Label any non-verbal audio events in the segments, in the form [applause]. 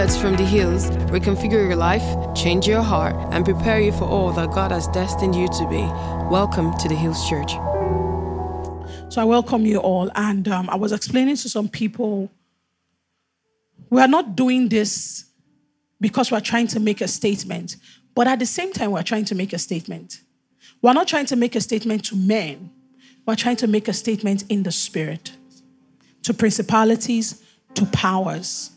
words from the hills reconfigure your life, change your heart, and prepare you for all that God has destined you to be. Welcome to the Hills Church. So I welcome you all. And um, I was explaining to some people we are not doing this because we're trying to make a statement, but at the same time, we're trying to make a statement. We're not trying to make a statement to men, we're trying to make a statement in the spirit to principalities, to powers.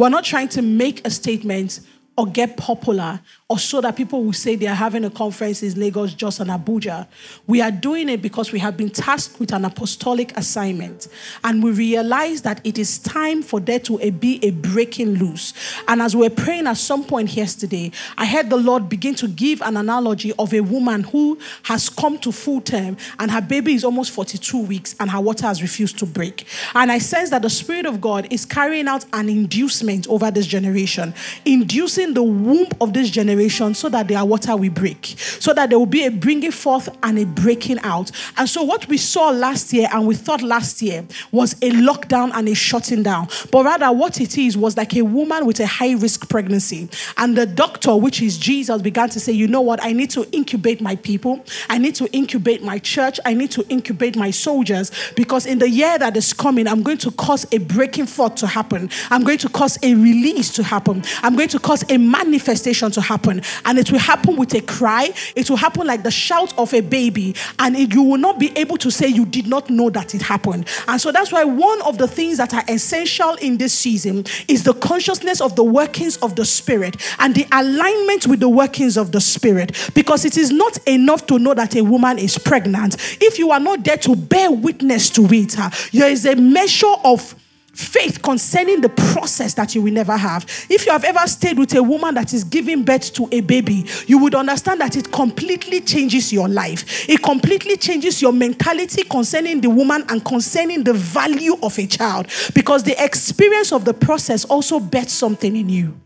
We're not trying to make a statement or get popular or so that people will say they are having a conference in Lagos, Jos, and Abuja. We are doing it because we have been tasked with an apostolic assignment. And we realize that it is time for there to be a breaking loose. And as we we're praying at some point yesterday, I heard the Lord begin to give an analogy of a woman who has come to full term and her baby is almost 42 weeks and her water has refused to break. And I sense that the Spirit of God is carrying out an inducement over this generation, inducing the womb of this generation generation so that their water will break, so that there will be a bringing forth and a breaking out. And so, what we saw last year and we thought last year was a lockdown and a shutting down, but rather what it is was like a woman with a high risk pregnancy. And the doctor, which is Jesus, began to say, You know what? I need to incubate my people, I need to incubate my church, I need to incubate my soldiers because in the year that is coming, I'm going to cause a breaking forth to happen, I'm going to cause a release to happen, I'm going to cause a manifestation to happen happen. And it will happen with a cry. It will happen like the shout of a baby. And it, you will not be able to say you did not know that it happened. And so that's why one of the things that are essential in this season is the consciousness of the workings of the Spirit and the alignment with the workings of the Spirit. Because it is not enough to know that a woman is pregnant. If you are not there to bear witness to it, uh, there is a measure of faith concerning the process that you will never have. If you have ever stayed with a woman that is giving birth to a baby, you would understand that it completely changes your life. It completely changes your mentality concerning the woman and concerning the value of a child because the experience of the process also bets something in you.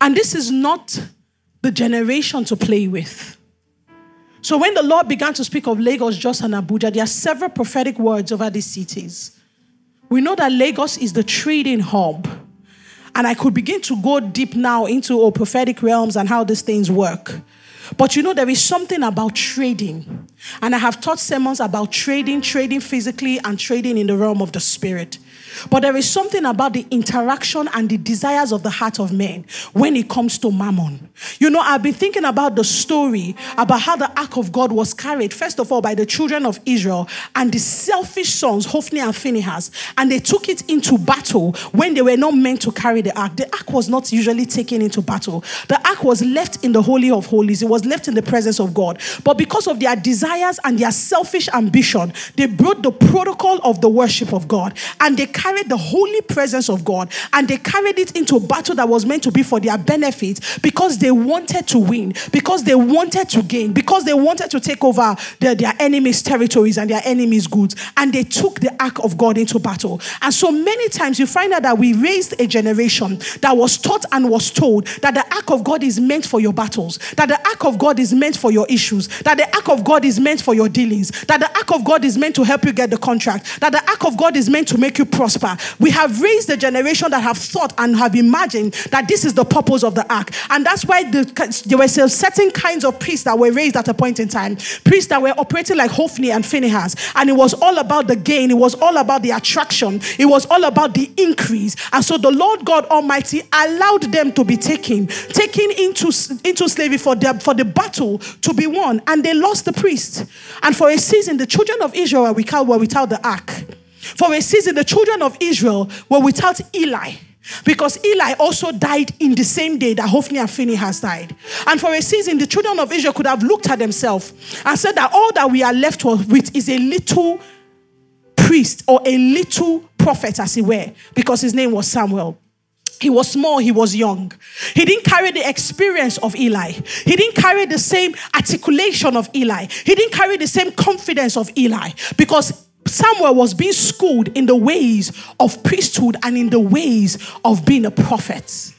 And this is not the generation to play with. So when the Lord began to speak of Lagos, Jos, and Abuja, there are several prophetic words over these cities. We know that Lagos is the trading hub. And I could begin to go deep now into our prophetic realms and how these things work. But you know, there is something about trading. And I have taught sermons about trading, trading physically, and trading in the realm of the spirit. But there is something about the interaction and the desires of the heart of men when it comes to mammon. You know, I've been thinking about the story about how the ark of God was carried, first of all, by the children of Israel and the selfish sons, Hophni and Phinehas, and they took it into battle when they were not meant to carry the ark. The ark was not usually taken into battle, the ark was left in the Holy of Holies, it was left in the presence of God. But because of their desires and their selfish ambition, they broke the protocol of the worship of God and they carried the holy presence of God and they carried it into battle that was meant to be for their benefit because they wanted to win, because they wanted to gain, because they wanted to take over their, their enemies' territories and their enemies' goods. And they took the ark of God into battle. And so many times you find out that we raised a generation that was taught and was told that the ark of God is meant for your battles, that the ark of God is meant for your issues, that the ark of God is meant for your dealings, that the ark of God is meant to help you get the contract, that the ark of God is meant to make you prosper prosper. We have raised a generation that have thought and have imagined that this is the purpose of the ark. And that's why the, there were certain kinds of priests that were raised at a point in time. Priests that were operating like Hophni and Phinehas. And it was all about the gain. It was all about the attraction. It was all about the increase. And so the Lord God Almighty allowed them to be taken, taken into, into slavery for the, for the battle to be won. And they lost the priest. And for a season, the children of Israel were without the ark. For a season, the children of Israel were without Eli. Because Eli also died in the same day that Hophni and Phinehas died. And for a season, the children of Israel could have looked at themselves and said that all that we are left with is a little priest or a little prophet, as it were, because his name was Samuel. He was small, he was young. He didn't carry the experience of Eli. He didn't carry the same articulation of Eli. He didn't carry the same confidence of Eli because Samuel was being schooled in the ways of priesthood and in the ways of being a prophet.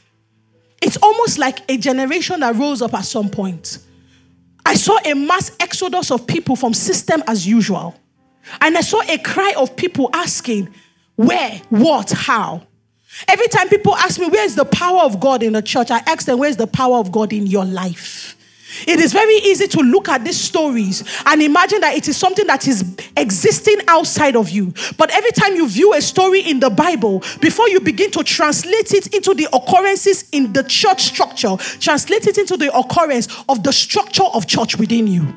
It's almost like a generation that rose up at some point. I saw a mass exodus of people from system as usual. And I saw a cry of people asking, where, what, how. Every time people ask me, where's the power of God in the church? I ask them, where's the power of God in your life? It is very easy to look at these stories and imagine that it is something that is existing outside of you. But every time you view a story in the Bible, before you begin to translate it into the occurrences in the church structure, translate it into the occurrence of the structure of church within you.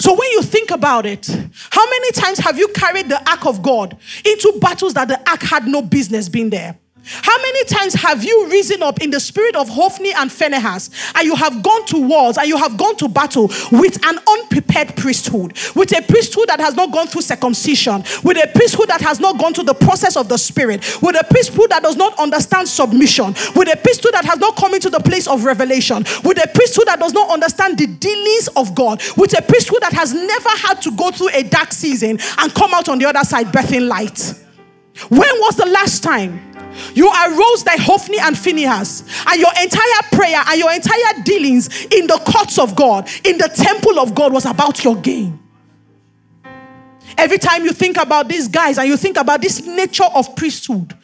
So when you think about it, how many times have you carried the ark of God into battles that the ark had no business being there? How many times have you risen up in the spirit of Hophni and Phinehas and you have gone to wars and you have gone to battle with an unprepared priesthood, with a priesthood that has not gone through circumcision, with a priesthood that has not gone through the process of the spirit, with a priesthood that does not understand submission, with a priesthood that has not come into the place of revelation, with a priesthood that does not understand the dealings of God, with a priesthood that has never had to go through a dark season and come out on the other side birthing light. When was the last time you arose like Hophni and Phinehas, and your entire prayer and your entire dealings in the courts of God, in the temple of God, was about your gain. Every time you think about these guys and you think about this nature of priesthood,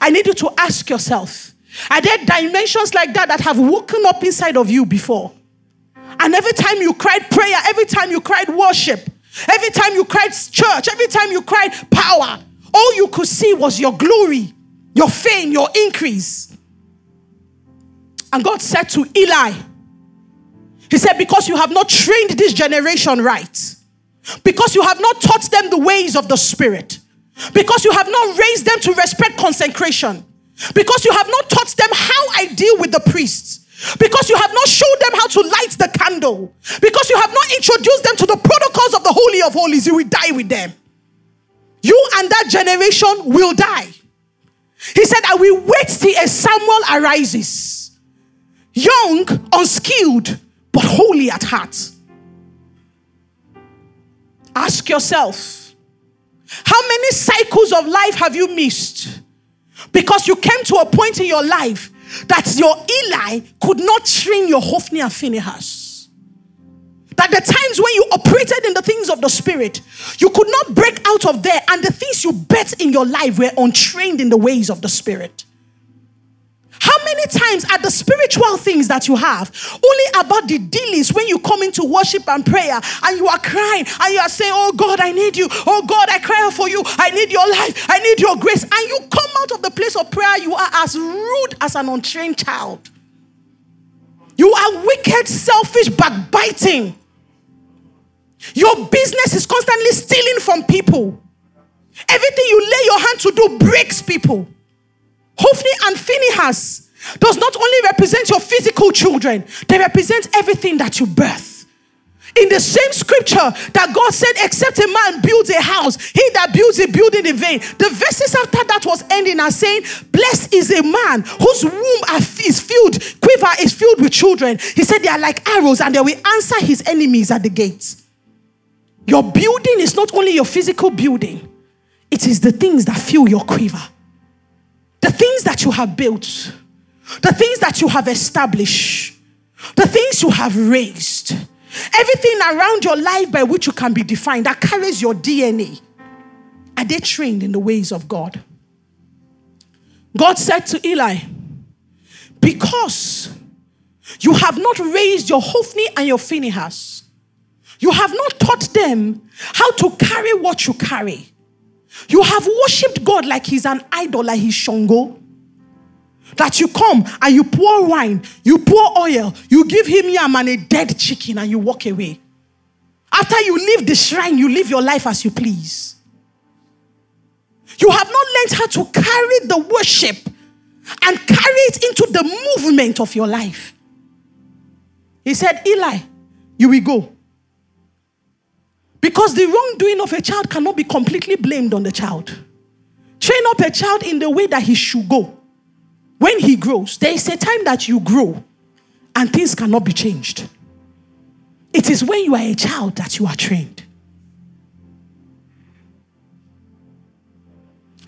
I need you to ask yourself are there dimensions like that that have woken up inside of you before? And every time you cried prayer, every time you cried worship, every time you cried church, every time you cried power, all you could see was your glory your fame, your increase. And God said to Eli, He said, Because you have not trained this generation right, because you have not taught them the ways of the Spirit, because you have not raised them to respect consecration, because you have not taught them how I deal with the priests. Because you have not showed them how to light the candle. Because you have not introduced them to the protocols of the Holy of Holies, you will die with them. You and that generation will die. He said, I will wait till a Samuel arises, young, unskilled, but holy at heart. Ask yourself, how many cycles of life have you missed? Because you came to a point in your life that your Eli could not train your Hophni and Phinehas. That the times when you operated in the things of the spirit, you could not break out of there, and the things you bet in your life were untrained in the ways of the spirit. How many times are the spiritual things that you have only about the dealings when you come into worship and prayer and you are crying and you are saying, Oh God, I need you. Oh God, I cry out for you. I need your life. I need your grace. And you come out of the place of prayer, you are as rude as an untrained child. You are wicked, selfish, backbiting. Your business is constantly stealing from people. Everything you lay your hand to do breaks people. Hophni and Phinehas does not only represent your physical children, they represent everything that you birth. In the same scripture that God said, except a man builds a house, he that builds a building in vain. The verses after that was ending and saying, Blessed is a man whose womb is filled, quiver is filled with children. He said, They are like arrows and they will answer his enemies at the gates. Your building is not only your physical building, it is the things that fill your quiver. The things that you have built, the things that you have established, the things you have raised, everything around your life by which you can be defined that carries your DNA. Are they trained in the ways of God? God said to Eli, Because you have not raised your Hophni and your Phinehas, you have not taught them how to carry what you carry. You have worshipped God like He's an idol, like He's Shango. That you come and you pour wine, you pour oil, you give Him yam and a dead chicken, and you walk away. After you leave the shrine, you live your life as you please. You have not learned how to carry the worship and carry it into the movement of your life. He said, Eli, you will go. Because the wrongdoing of a child cannot be completely blamed on the child. Train up a child in the way that he should go. When he grows, there is a time that you grow and things cannot be changed. It is when you are a child that you are trained.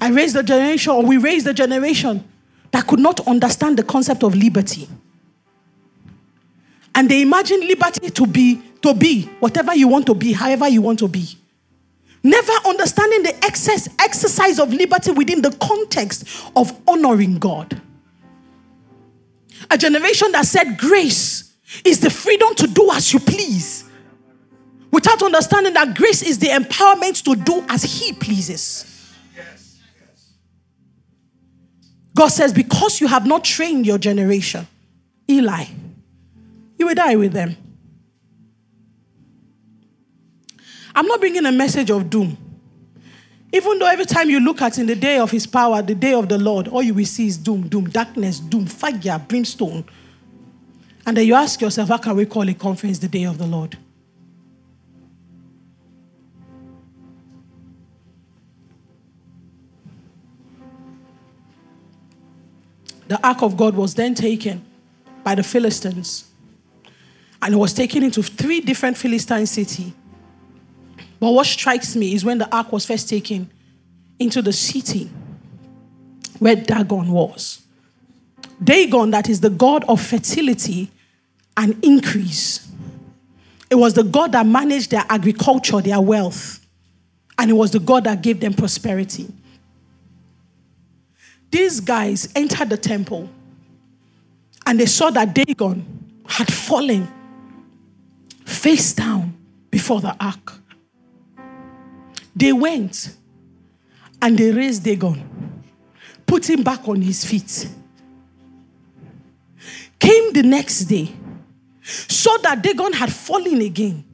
I raised a generation, or we raised a generation that could not understand the concept of liberty. And they imagine liberty to be to be whatever you want to be, however you want to be. Never understanding the excess exercise of liberty within the context of honoring God. A generation that said grace is the freedom to do as you please, without understanding that grace is the empowerment to do as He pleases. God says, Because you have not trained your generation, Eli, you will die with them. I'm not bringing a message of doom. Even though every time you look at in the day of his power, the day of the Lord, all you will see is doom, doom, darkness, doom, fire, brimstone. And then you ask yourself, how can we call a conference the day of the Lord? The ark of God was then taken by the Philistines and it was taken into three different Philistine cities but what strikes me is when the ark was first taken into the city where Dagon was. Dagon, that is the god of fertility and increase. It was the god that managed their agriculture, their wealth, and it was the god that gave them prosperity. These guys entered the temple and they saw that Dagon had fallen face down before the ark. They went and they raised Dagon, put him back on his feet. Came the next day, saw that Dagon had fallen again,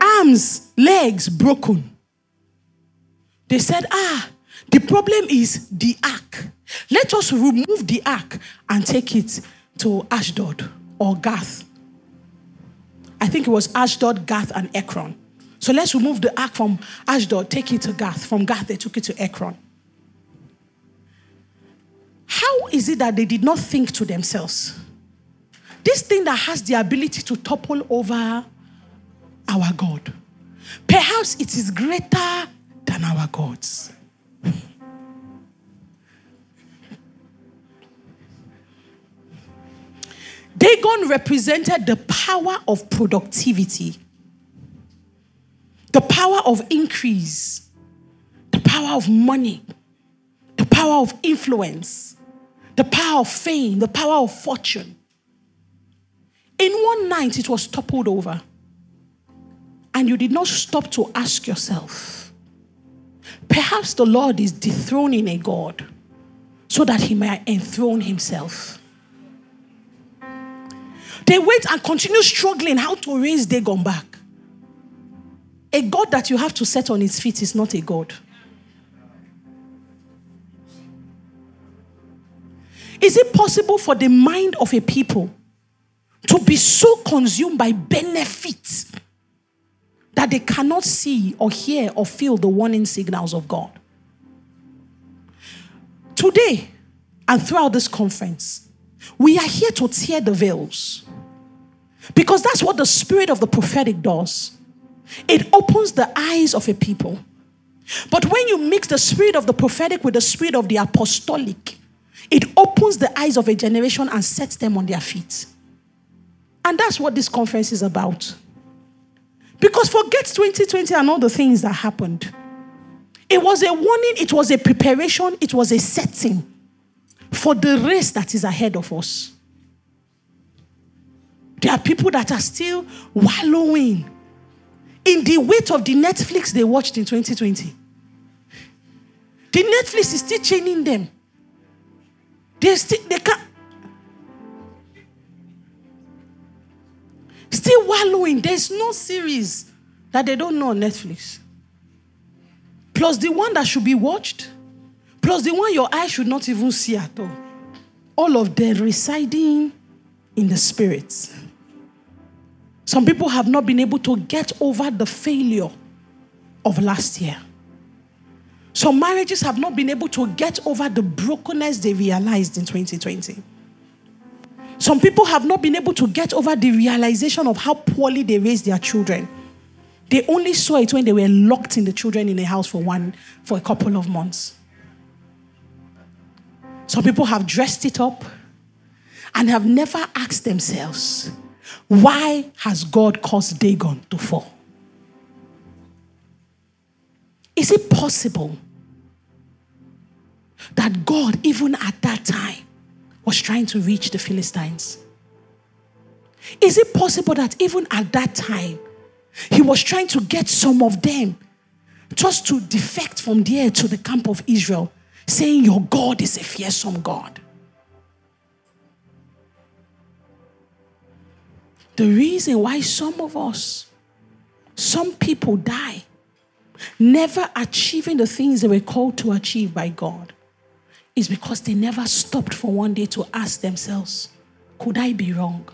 arms, legs broken. They said, Ah, the problem is the ark. Let us remove the ark and take it to Ashdod or Gath. I think it was Ashdod, Gath, and Ekron. So let's remove the ark from Ashdod, take it to Gath. From Gath, they took it to Ekron. How is it that they did not think to themselves? This thing that has the ability to topple over our God. Perhaps it is greater than our gods. Dagon represented the power of productivity the power of increase, the power of money, the power of influence, the power of fame, the power of fortune. In one night, it was toppled over. And you did not stop to ask yourself, perhaps the Lord is dethroning a God so that he might enthrone himself. They wait and continue struggling how to raise Dagon back. A God that you have to set on his feet is not a God. Is it possible for the mind of a people to be so consumed by benefits that they cannot see or hear or feel the warning signals of God? Today and throughout this conference, we are here to tear the veils because that's what the spirit of the prophetic does. It opens the eyes of a people. But when you mix the spirit of the prophetic with the spirit of the apostolic, it opens the eyes of a generation and sets them on their feet. And that's what this conference is about. Because forget 2020 and all the things that happened. It was a warning, it was a preparation, it was a setting for the race that is ahead of us. There are people that are still wallowing in the weight of the Netflix they watched in 2020. The Netflix is still chaining them. They still they can't still wallowing. There's no series that they don't know on Netflix. Plus the one that should be watched, plus the one your eye should not even see at all. All of them residing in the spirits. Some people have not been able to get over the failure of last year. Some marriages have not been able to get over the brokenness they realized in 2020. Some people have not been able to get over the realization of how poorly they raised their children. They only saw it when they were locked in the children in a house for one for a couple of months. Some people have dressed it up and have never asked themselves, why has God caused Dagon to fall? Is it possible that God, even at that time, was trying to reach the Philistines? Is it possible that even at that time, he was trying to get some of them just to defect from there to the camp of Israel, saying, Your God is a fearsome God? The reason why some of us, some people die, never achieving the things they were called to achieve by God, is because they never stopped for one day to ask themselves, Could I be wrong?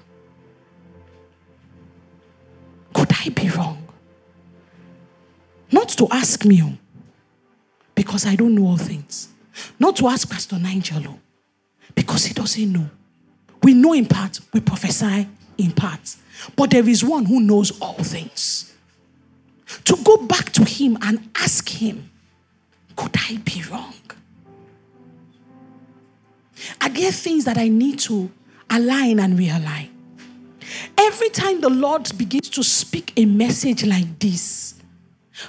Could I be wrong? Not to ask me, oh, because I don't know all things. Not to ask Pastor Nigel, oh, because he doesn't know. We know in part, we prophesy in part. But there is one who knows all things. To go back to him and ask him, could I be wrong? Are there things that I need to align and realign? Every time the Lord begins to speak a message like this,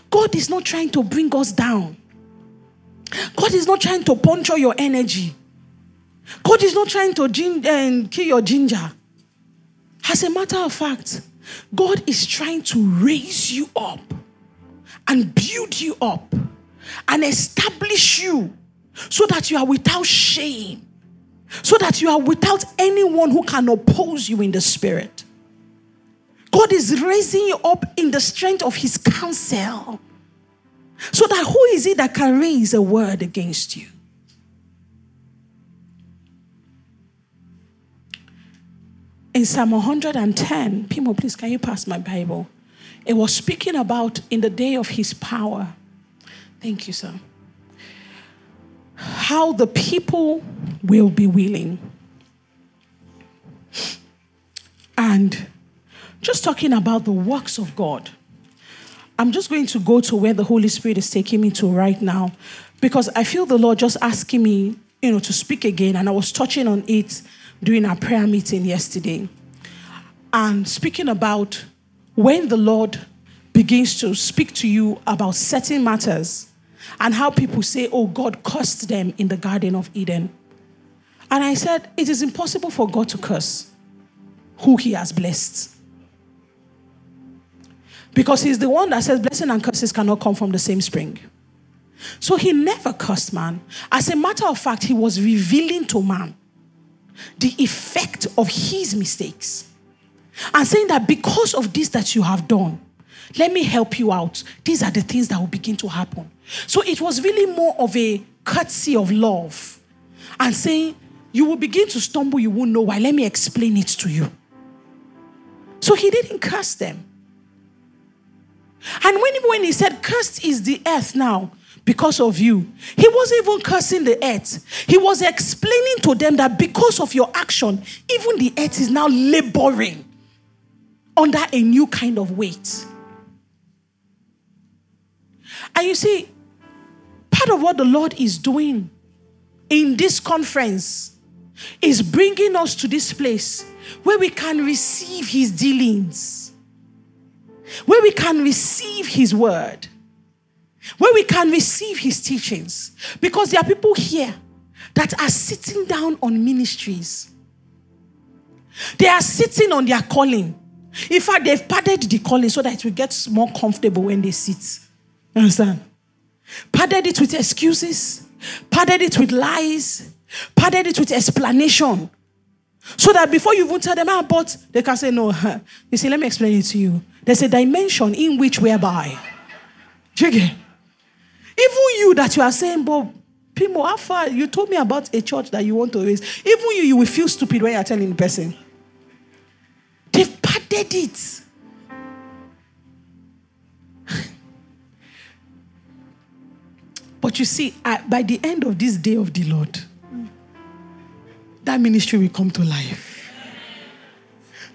God is not trying to bring us down. God is not trying to puncture your energy. God is not trying to gin- uh, kill your ginger. As a matter of fact, God is trying to raise you up and build you up and establish you so that you are without shame, so that you are without anyone who can oppose you in the spirit. God is raising you up in the strength of his counsel. So that who is it that can raise a word against you? In Psalm 110, Pimo, please, can you pass my Bible? It was speaking about in the day of his power. Thank you, sir. How the people will be willing. And just talking about the works of God. I'm just going to go to where the Holy Spirit is taking me to right now because I feel the Lord just asking me, you know, to speak again. And I was touching on it during our prayer meeting yesterday and speaking about when the Lord begins to speak to you about certain matters and how people say, oh, God cursed them in the Garden of Eden. And I said, it is impossible for God to curse who he has blessed. Because he's the one that says blessing and curses cannot come from the same spring. So he never cursed man. As a matter of fact, he was revealing to man the effect of his mistakes and saying that because of this that you have done, let me help you out. These are the things that will begin to happen. So it was really more of a courtesy of love and saying, You will begin to stumble, you won't know why. Let me explain it to you. So he didn't curse them. And when, when he said, Cursed is the earth now, because of you. He wasn't even cursing the earth. He was explaining to them that because of your action, even the earth is now laboring under a new kind of weight. And you see, part of what the Lord is doing in this conference is bringing us to this place where we can receive His dealings, where we can receive His word where we can receive his teachings. Because there are people here that are sitting down on ministries, they are sitting on their calling. In fact, they've padded the calling so that it will get more comfortable when they sit. Understand? Padded it with excuses, padded it with lies, padded it with explanation. So that before you even tell them how, ah, they can say, no. [laughs] You see, let me explain it to you. There's a dimension in which whereby. You get? Even you that you are saying, but Pimo, how far? You told me about a church that you want to raise. Even you, you will feel stupid when you're telling the person. They've padded it. but you see, by the end of this day of the Lord, that ministry will come to life.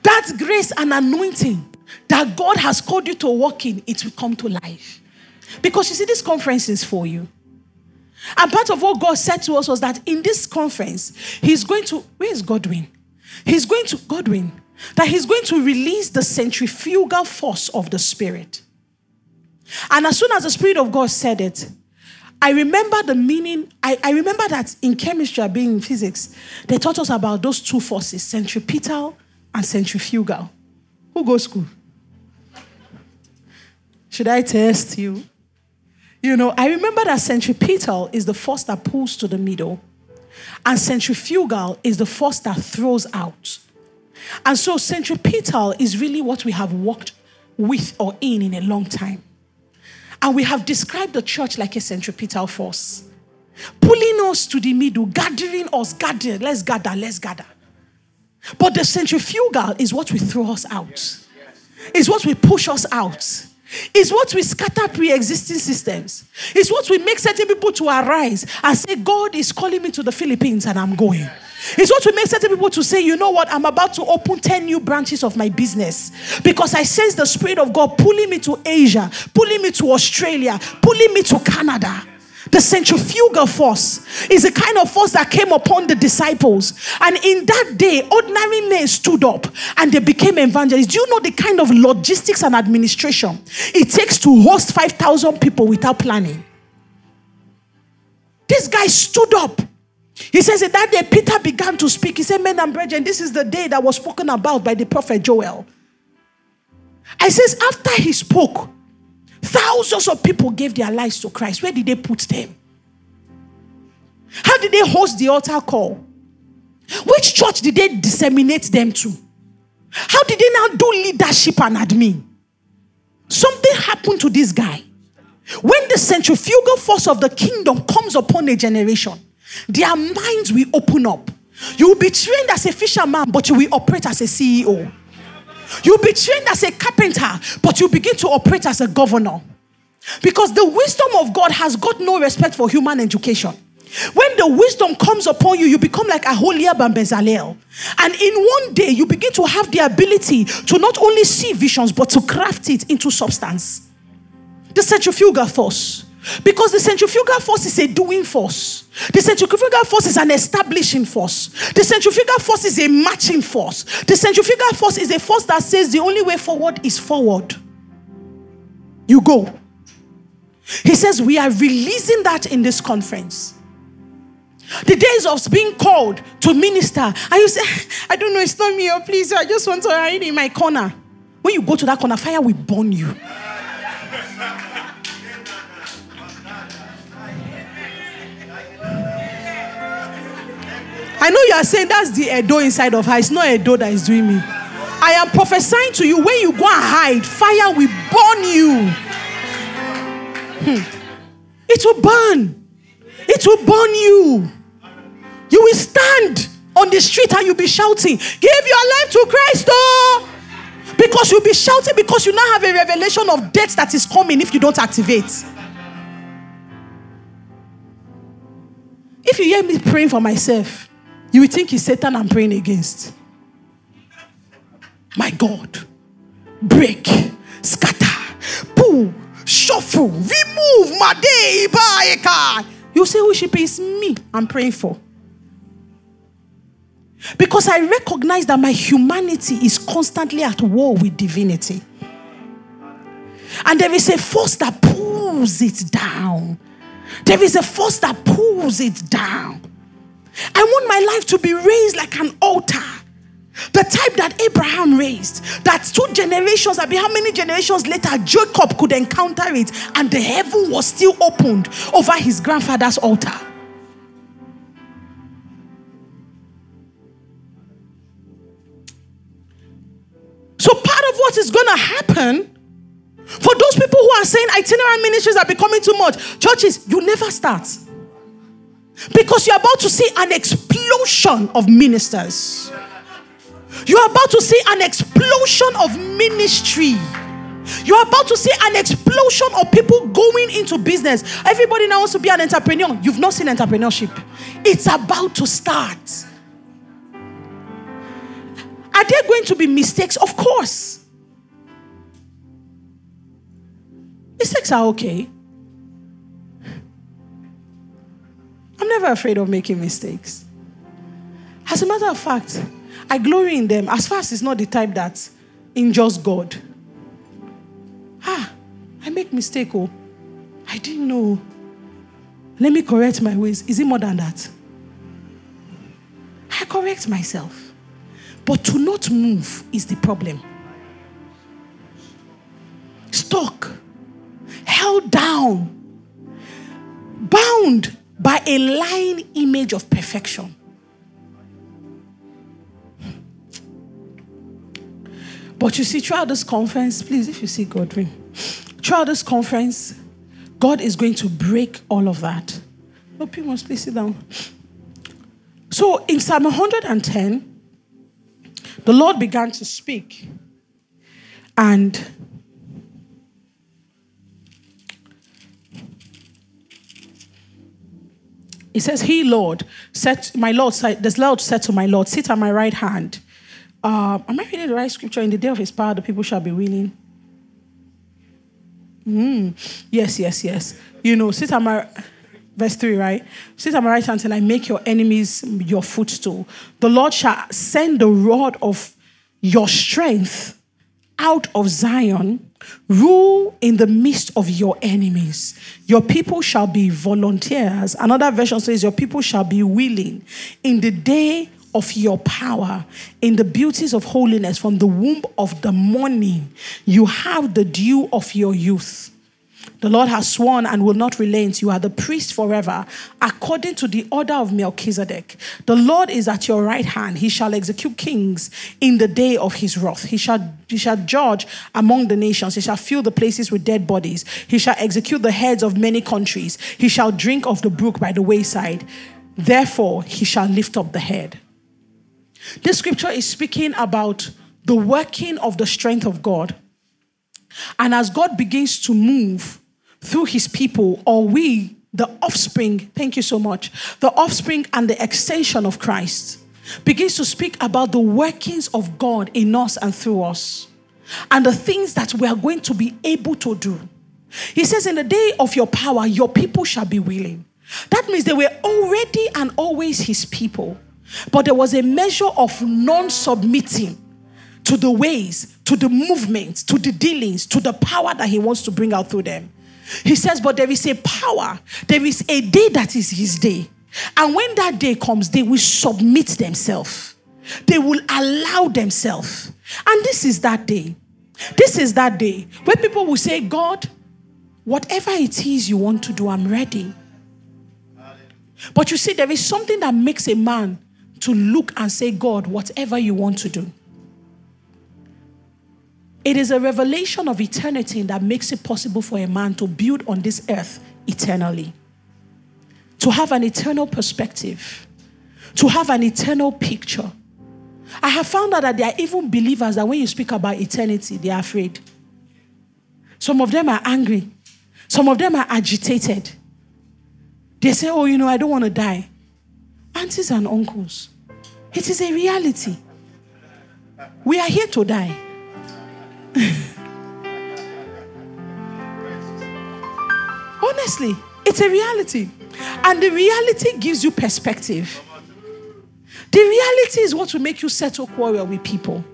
That grace and anointing that God has called you to walk in, it will come to life. Because you see, this conference is for you. And part of what God said to us was that in this conference, He's going to, where is Godwin? He's going to, Godwin, that He's going to release the centrifugal force of the Spirit. And as soon as the Spirit of God said it, I remember the meaning. I, I remember that in chemistry, being in physics, they taught us about those two forces centripetal and centrifugal. Who goes school? Should I test you? You know, I remember that centripetal is the force that pulls to the middle, and centrifugal is the force that throws out. And so, centripetal is really what we have worked with or in in a long time. And we have described the church like a centripetal force, pulling us to the middle, gathering us, gathering, let's gather, let's gather. But the centrifugal is what we throw us out, is what we push us out. Is what we scatter pre existing systems. Is what we make certain people to arise and say, God is calling me to the Philippines and I'm going. It's what we make certain people to say, you know what, I'm about to open 10 new branches of my business because I sense the Spirit of God pulling me to Asia, pulling me to Australia, pulling me to Canada. The centrifugal force is a kind of force that came upon the disciples. And in that day, ordinary men stood up and they became evangelists. Do you know the kind of logistics and administration it takes to host 5,000 people without planning? This guy stood up he says that, that day Peter began to speak. He said, Men and brethren, this is the day that was spoken about by the prophet Joel. I says, after he spoke, thousands of people gave their lives to Christ. Where did they put them? How did they host the altar call? Which church did they disseminate them to? How did they now do leadership and admin? Something happened to this guy. When the centrifugal force of the kingdom comes upon a generation, their minds will open up. You will be trained as a fisherman, but you will operate as a CEO. You'll be trained as a carpenter, but you begin to operate as a governor. Because the wisdom of God has got no respect for human education. When the wisdom comes upon you, you become like Aholiab and Bezalel. And in one day, you begin to have the ability to not only see visions, but to craft it into substance. The centrifugal force. Because the centrifugal force is a doing force. The centrifugal force is an establishing force. The centrifugal force is a matching force. The centrifugal force is a force that says the only way forward is forward. You go. He says, We are releasing that in this conference. The days of being called to minister, and you say, [laughs] I don't know, it's not me, oh please, oh, I just want to hide in my corner. When you go to that corner, fire will burn you. I know you are saying that's the Edo inside of her. It's not Edo that is doing me. I am prophesying to you when you go and hide, fire will burn you. Hmm. It will burn. It will burn you. You will stand on the street and you'll be shouting, Give your life to Christ, oh! Because you'll be shouting because you now have a revelation of death that is coming if you don't activate. If you hear me praying for myself, you think it's Satan I'm praying against. My God. Break, scatter, pull, shuffle, remove, made, ibaeka. You say, worship is me I'm praying for. Because I recognize that my humanity is constantly at war with divinity. And there is a force that pulls it down. There is a force that pulls it down. I want my life to be raised like an altar. The type that Abraham raised, that two generations, I mean, how many generations later Jacob could encounter it and the heaven was still opened over his grandfather's altar. So, part of what is going to happen for those people who are saying itinerant ministries are becoming too much, churches, you never start. Because you're about to see an explosion of ministers. You're about to see an explosion of ministry. You're about to see an explosion of people going into business. Everybody now wants to be an entrepreneur. You've not seen entrepreneurship. It's about to start. Are there going to be mistakes? Of course. Mistakes are okay. Never afraid of making mistakes. As a matter of fact, I glory in them as far as it's not the type that injures God. Ah, I make mistake, oh. I didn't know. Let me correct my ways. Is it more than that? I correct myself. But to not move is the problem. Stuck, held down, bound by a lying image of perfection. But you see, throughout this conference, please, if you see Godwin, throughout this conference, God is going to break all of that. People must please sit down. So in Psalm 110, the Lord began to speak. And He says, He, Lord, said, my Lord, said, the Lord said to my Lord, sit at my right hand uh, am I reading the right scripture? In the day of his power, the people shall be willing. Mm. Yes, yes, yes. You know, sit at my verse 3, right? Sit at my right hand until I make your enemies your footstool. The Lord shall send the rod of your strength out of Zion, rule in the midst of your enemies. Your people shall be volunteers. Another version says, Your people shall be willing in the day of your power in the beauties of holiness from the womb of the morning. You have the dew of your youth. The Lord has sworn and will not relent. You are the priest forever, according to the order of Melchizedek. The Lord is at your right hand. He shall execute kings in the day of his wrath. He shall, he shall judge among the nations. He shall fill the places with dead bodies. He shall execute the heads of many countries. He shall drink of the brook by the wayside. Therefore, he shall lift up the head. This scripture is speaking about the working of the strength of God. And as God begins to move through his people, or we, the offspring, thank you so much, the offspring and the extension of Christ, begins to speak about the workings of God in us and through us, and the things that we are going to be able to do. He says, In the day of your power, your people shall be willing. That means they were already and always his people. But there was a measure of non submitting to the ways, to the movements, to the dealings, to the power that he wants to bring out through them. He says, But there is a power, there is a day that is his day. And when that day comes, they will submit themselves, they will allow themselves. And this is that day. This is that day where people will say, God, whatever it is you want to do, I'm ready. But you see, there is something that makes a man to look and say, God, whatever you want to do. It is a revelation of eternity that makes it possible for a man to build on this earth eternally, to have an eternal perspective, to have an eternal picture. I have found out that there are even believers that when you speak about eternity, they are afraid. Some of them are angry, some of them are agitated. They say, Oh, you know, I don't want to die. Aunties and uncles, it is a reality. We are here to die. [laughs] Honestly, it's a reality. And the reality gives you perspective. The reality is what will make you settle quarrel with people.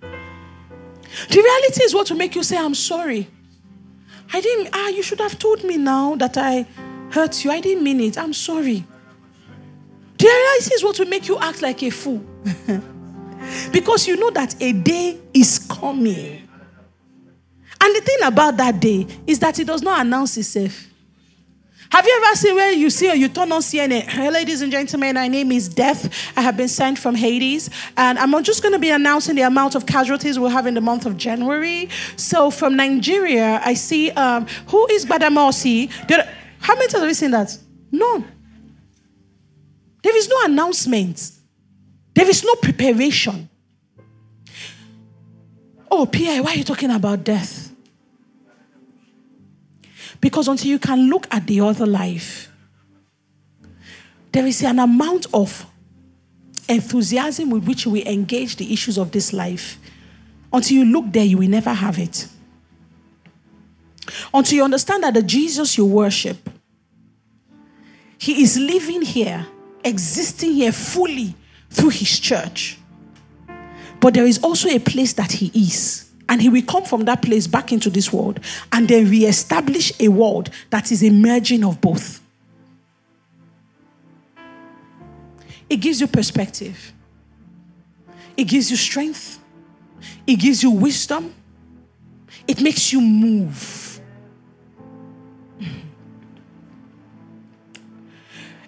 The reality is what will make you say, I'm sorry. I didn't, ah, you should have told me now that I hurt you. I didn't mean it. I'm sorry. The reality is what will make you act like a fool. [laughs] because you know that a day is coming. And the thing about that day is that it does not announce itself. Have you ever seen where you see or you turn on CNN? Ladies and gentlemen, my name is Death. I have been sent from Hades, and I'm just going to be announcing the amount of casualties we'll have in the month of January. So, from Nigeria, I see um, who is Badamasi? How many times have you seen that? None. There is no announcement, there is no preparation. Oh, Pierre, why are you talking about death? Because until you can look at the other life, there is an amount of enthusiasm with which we engage the issues of this life. Until you look there, you will never have it. Until you understand that the Jesus you worship, he is living here existing here fully through his church. But there is also a place that he is, And he will come from that place back into this world and then re-establish a world that is a merging of both. It gives you perspective. It gives you strength. It gives you wisdom. It makes you move.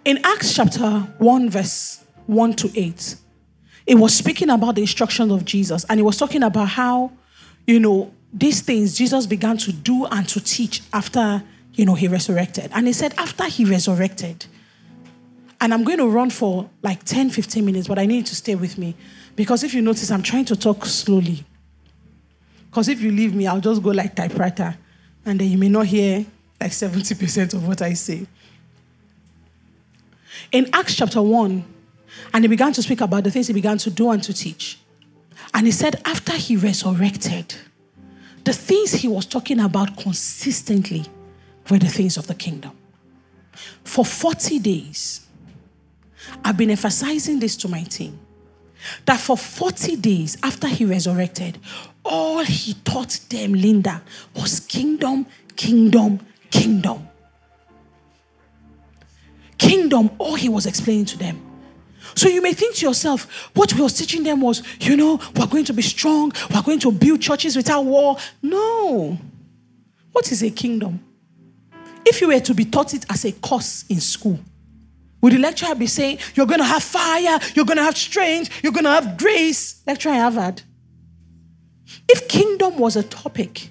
In Acts chapter 1, verse 1 to 8, it was speaking about the instructions of Jesus, and it was talking about how, you know, these things Jesus began to do and to teach after, you know, he resurrected. And he said, after he resurrected, and I'm going to run for like 10, 15 minutes, but I need you to stay with me. Because if you notice, I'm trying to talk slowly. Because if you leave me, I'll just go like typewriter. And then you may not hear like 70% of what I say. In Acts chapter 1, and he began to speak about the things he began to do and to teach. And he said, after he resurrected, the things he was talking about consistently were the things of the kingdom. For 40 days, I've been emphasizing this to my team that for 40 days after he resurrected, all he taught them, Linda, was kingdom, kingdom, kingdom. Kingdom, all he was explaining to them. So you may think to yourself, what he was teaching them was, you know, we're going to be strong, we're going to build churches without war. No. What is a kingdom? If you were to be taught it as a course in school, would the lecturer be saying, You're going to have fire, you're going to have strength, you're going to have grace? Lecturer have. If kingdom was a topic,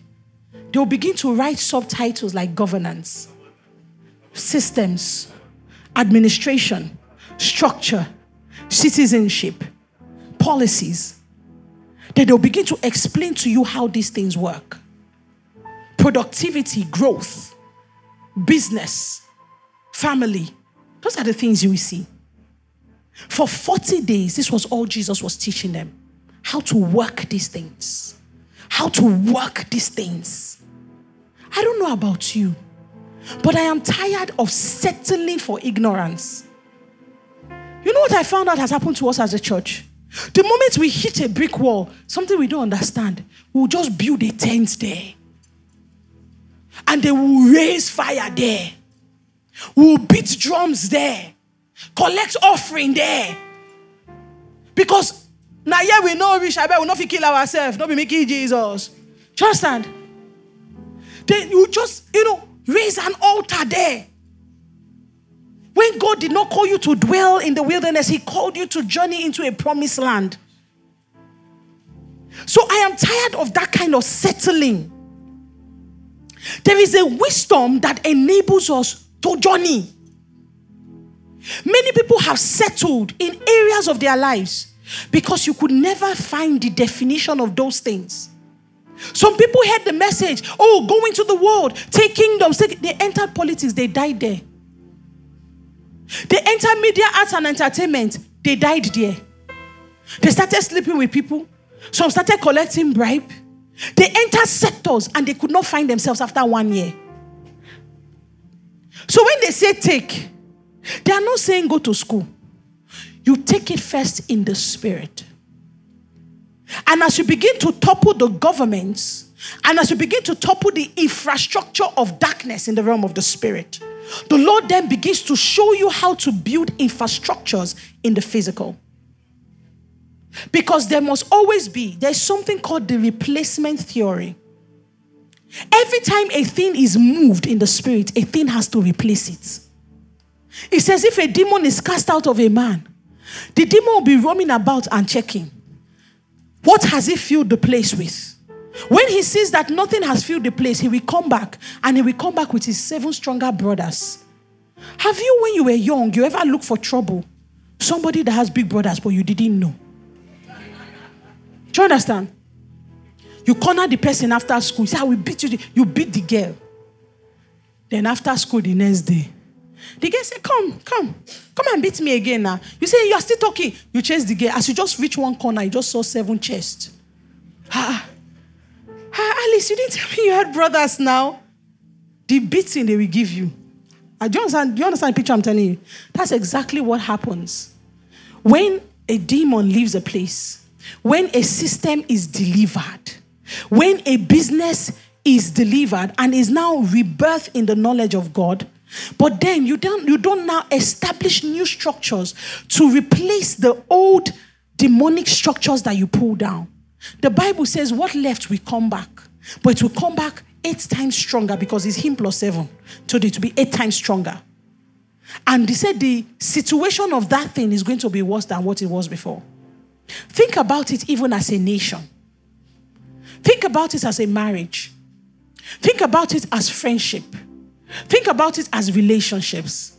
they'll begin to write subtitles like governance, systems, administration, structure, citizenship, policies. Then they'll begin to explain to you how these things work productivity, growth, business, family those are the things you will see. For 40 days, this was all Jesus was teaching them how to work these things. How to work these things. I don't know about you, but I am tired of settling for ignorance. You know what I found out has happened to us as a church? The moment we hit a brick wall, something we don't understand, we'll just build a tent there. And they will raise fire there. We'll beat drums there, collect offering there. Because now yeah, we know rich, I bet we not kill ourselves, not be making Jesus. Do you understand? Then you just, you know, raise an altar there. God did not call you to dwell in the wilderness, He called you to journey into a promised land. So I am tired of that kind of settling. There is a wisdom that enables us to journey. Many people have settled in areas of their lives because you could never find the definition of those things. Some people heard the message, oh, go into the world, take kingdoms. Take, they entered politics, they died there. They entered media, arts, and entertainment, they died there. They started sleeping with people. Some started collecting bribe. They entered sectors and they could not find themselves after one year. So when they say take, they are not saying go to school. You take it first in the spirit. And as you begin to topple the governments, and as you begin to topple the infrastructure of darkness in the realm of the spirit, the Lord then begins to show you how to build infrastructures in the physical. Because there must always be, there's something called the replacement theory. Every time a thing is moved in the spirit, a thing has to replace it. It says if a demon is cast out of a man, the demon will be roaming about and checking. What has he filled the place with? When he sees that nothing has filled the place, he will come back and he will come back with his seven stronger brothers. Have you, when you were young, you ever look for trouble? Somebody that has big brothers, but you didn't know. Do you understand? You corner the person after school. You say, I will beat you. You beat the girl. Then after school, the next day, the girl say, Come, come, come and beat me again now. You say, You are still talking. You chase the girl. As you just reach one corner, you just saw seven chests. Ah, Alice, you didn't tell me you had brothers now. The beating they will give you. Uh, do you understand? Do you understand the picture I'm telling you? That's exactly what happens. When a demon leaves a place, when a system is delivered, when a business is delivered and is now rebirthed in the knowledge of God, but then you don't you don't now establish new structures to replace the old demonic structures that you pull down. The Bible says what left will come back, but it will come back eight times stronger because it's him plus seven. So it to be eight times stronger. And he said the situation of that thing is going to be worse than what it was before. Think about it even as a nation. Think about it as a marriage. Think about it as friendship. Think about it as relationships.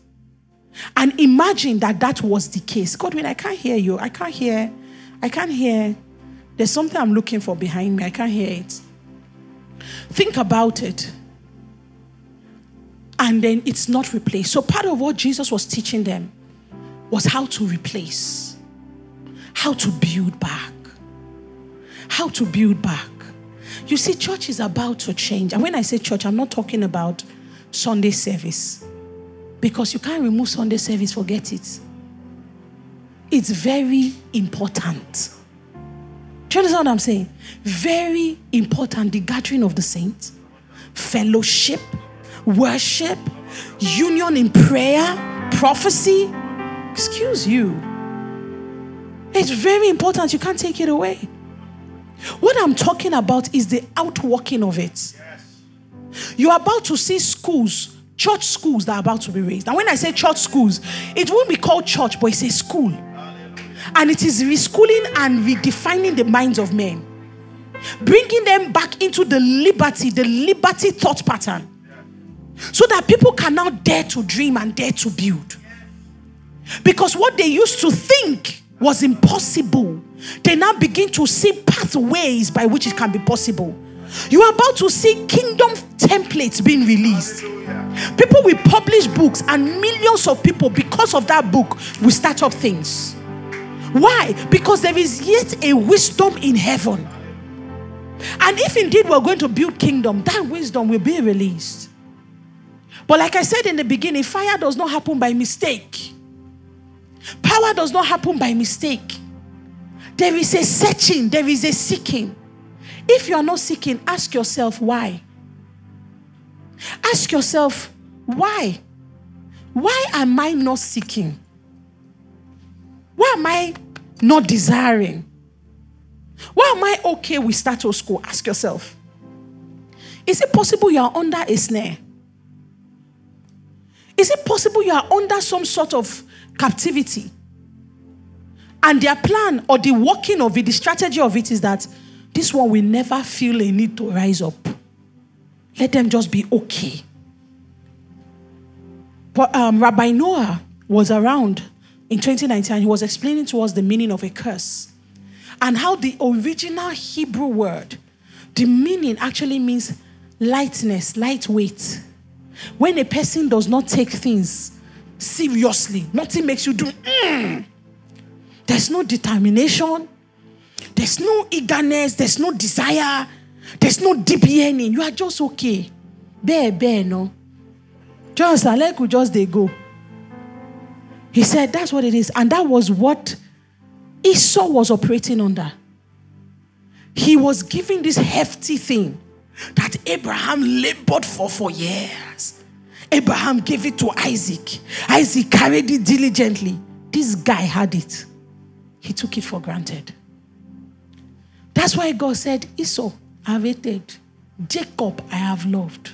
And imagine that that was the case. Godwin, I can't hear you. I can't hear. I can't hear. There's something I'm looking for behind me. I can't hear it. Think about it. And then it's not replaced. So, part of what Jesus was teaching them was how to replace, how to build back, how to build back. You see, church is about to change. And when I say church, I'm not talking about Sunday service. Because you can't remove Sunday service, forget it. It's very important. Do you understand what I'm saying? Very important. The gathering of the saints, fellowship, worship, union in prayer, prophecy. Excuse you. It's very important. You can't take it away. What I'm talking about is the outworking of it. You're about to see schools, church schools that are about to be raised. And when I say church schools, it won't be called church, but it's a school. And it is reschooling and redefining the minds of men, bringing them back into the liberty, the liberty thought pattern, so that people can now dare to dream and dare to build. Because what they used to think was impossible, they now begin to see pathways by which it can be possible. You are about to see kingdom templates being released. People will publish books, and millions of people, because of that book, will start up things. Why? Because there is yet a wisdom in heaven. And if indeed we're going to build kingdom, that wisdom will be released. But like I said in the beginning, fire does not happen by mistake. Power does not happen by mistake. There is a searching, there is a seeking. If you are not seeking, ask yourself why. Ask yourself why. Why am I not seeking? Why am I not desiring? Why am I okay with status quo? Ask yourself. Is it possible you are under a snare? Is it possible you are under some sort of captivity? And their plan or the working of it, the strategy of it is that this one will never feel a need to rise up. Let them just be okay. But um, Rabbi Noah was around in 2019 he was explaining to us the meaning of a curse and how the original Hebrew word, the meaning actually means lightness, lightweight. When a person does not take things seriously, nothing makes you do, mm. there's no determination, there's no eagerness, there's no desire, there's no deep yearning. You are just okay. Bear, bear, no. Just like we just they go. He said that's what it is. And that was what Esau was operating under. He was giving this hefty thing that Abraham labored for for years. Abraham gave it to Isaac. Isaac carried it diligently. This guy had it. He took it for granted. That's why God said, Esau, I hated. Jacob, I have loved.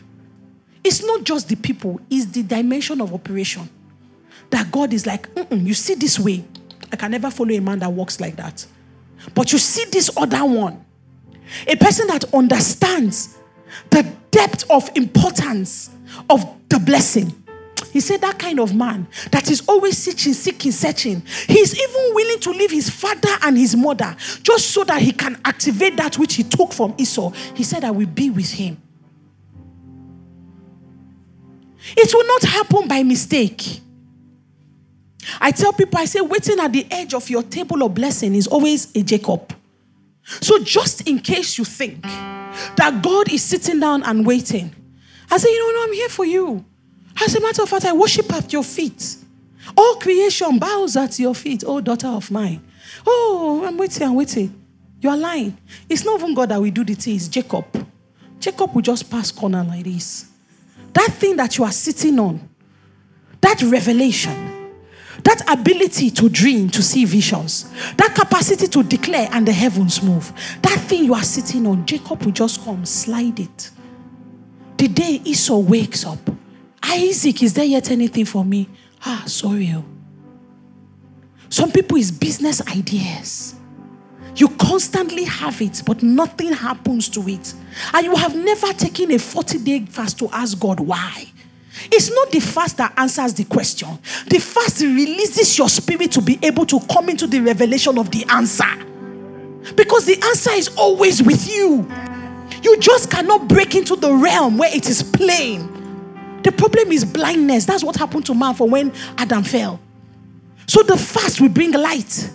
It's not just the people, it's the dimension of operation. That God is like, you see this way. I can never follow a man that walks like that. But you see this other one. A person that understands the depth of importance of the blessing. He said that kind of man that is always seeking, seeking, searching. He's even willing to leave his father and his mother just so that he can activate that which he took from Esau. He said, I will be with him. It will not happen by mistake. I tell people, I say, waiting at the edge of your table of blessing is always a Jacob. So just in case you think that God is sitting down and waiting, I say, you know, no, I'm here for you. As a matter of fact, I worship at your feet. All creation bows at your feet, oh daughter of mine. Oh, I'm waiting, I'm waiting. You are lying. It's not even God that will do the thing, it's Jacob. Jacob will just pass corner like this. That thing that you are sitting on, that revelation, that ability to dream, to see visions, that capacity to declare and the heavens move, that thing you are sitting on, Jacob will just come, slide it. The day Esau wakes up, Isaac, is there yet anything for me? Ah, sorry. Oh. Some people is business ideas. You constantly have it, but nothing happens to it. And you have never taken a 40 day fast to ask God why. It's not the fast that answers the question. The fast releases your spirit to be able to come into the revelation of the answer. Because the answer is always with you. You just cannot break into the realm where it is plain. The problem is blindness. That's what happened to man for when Adam fell. So the fast will bring light.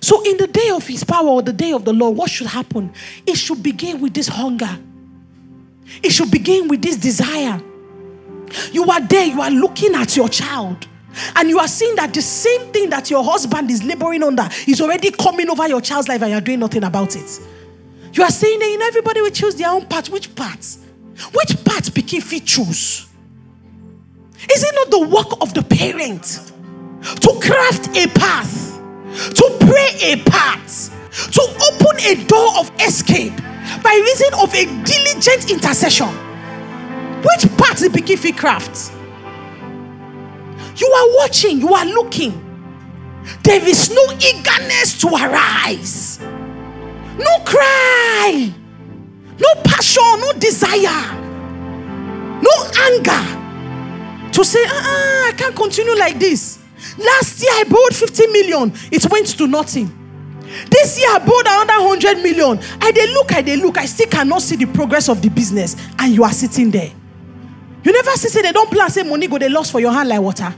So, in the day of his power or the day of the Lord, what should happen? It should begin with this hunger, it should begin with this desire. You are there, you are looking at your child. And you are seeing that the same thing that your husband is laboring under is already coming over your child's life and you're doing nothing about it. You are saying that you know everybody will choose their own path. Which path? Which path Pikin fit choose? Is it not the work of the parent to craft a path? to pray a path, to open a door of escape by reason of a diligent intercession. Which part is the Bikifi craft? You are watching, you are looking. There is no eagerness to arise, no cry, no passion, no desire, no anger to say, uh-uh, I can't continue like this. Last year I borrowed 50 million, it went to nothing. This year I borrowed another 100 million. I they look, I they look, I still cannot see the progress of the business, and you are sitting there. You never see say they don't plan, say money go they lost for your hand like water.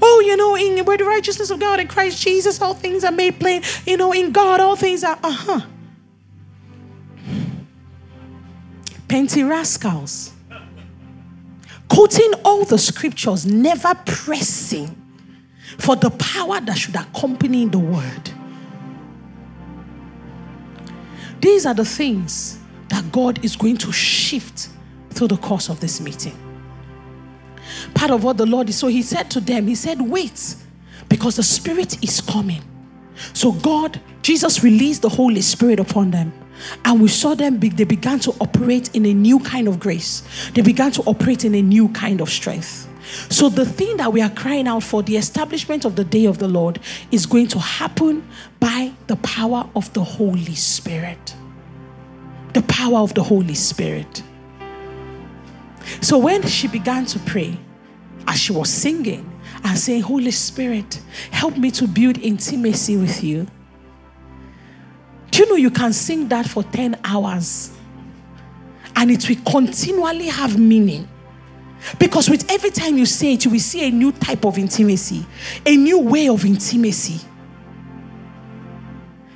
Oh, you know, in where the righteousness of God in Christ Jesus, all things are made plain. You know, in God, all things are uh huh. Penty rascals quoting all the scriptures, never pressing for the power that should accompany the word. These are the things that God is going to shift through the course of this meeting. Part of what the Lord is so, He said to them, He said, Wait, because the Spirit is coming. So, God, Jesus released the Holy Spirit upon them. And we saw them, they began to operate in a new kind of grace. They began to operate in a new kind of strength. So, the thing that we are crying out for, the establishment of the day of the Lord, is going to happen by the power of the Holy Spirit. The power of the Holy Spirit. So, when she began to pray, as she was singing and saying, Holy Spirit, help me to build intimacy with you do you know you can sing that for 10 hours and it will continually have meaning? Because with every time you say it, you will see a new type of intimacy, a new way of intimacy.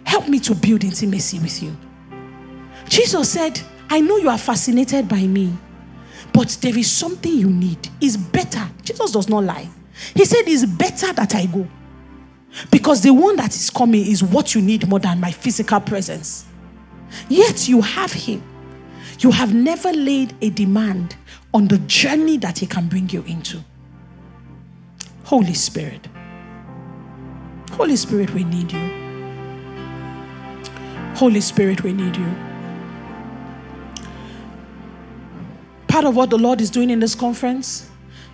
Help me to build intimacy with you. Jesus said, I know you are fascinated by me, but there is something you need. It's better. Jesus does not lie. He said, It's better that I go. Because the one that is coming is what you need more than my physical presence. Yet you have him. You have never laid a demand on the journey that he can bring you into. Holy Spirit. Holy Spirit, we need you. Holy Spirit, we need you. Part of what the Lord is doing in this conference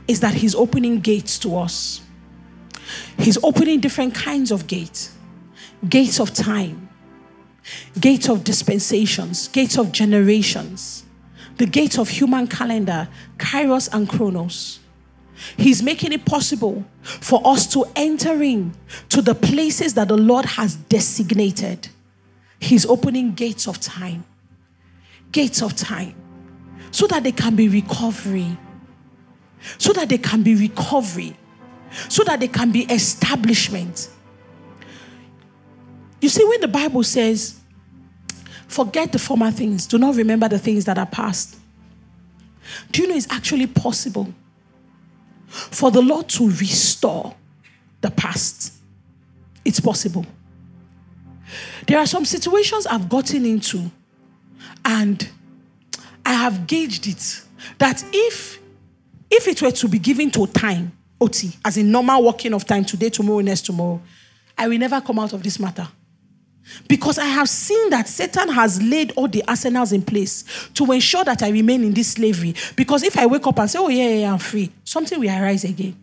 is that He's opening gates to us. He's opening different kinds of gates gates of time, gates of dispensations, gates of generations, the gates of human calendar, kairos and chronos. He's making it possible for us to enter in to the places that the Lord has designated. He's opening gates of time, gates of time, so that there can be recovery, so that there can be recovery so that there can be establishment. You see, when the Bible says, forget the former things, do not remember the things that are past, do you know it's actually possible for the Lord to restore the past? It's possible. There are some situations I've gotten into, and I have gauged it that if if it were to be given to time, OT, as in normal working of time, today, tomorrow, next tomorrow, I will never come out of this matter. Because I have seen that Satan has laid all the arsenals in place to ensure that I remain in this slavery. Because if I wake up and say, oh, yeah, yeah, I'm free, something will arise again.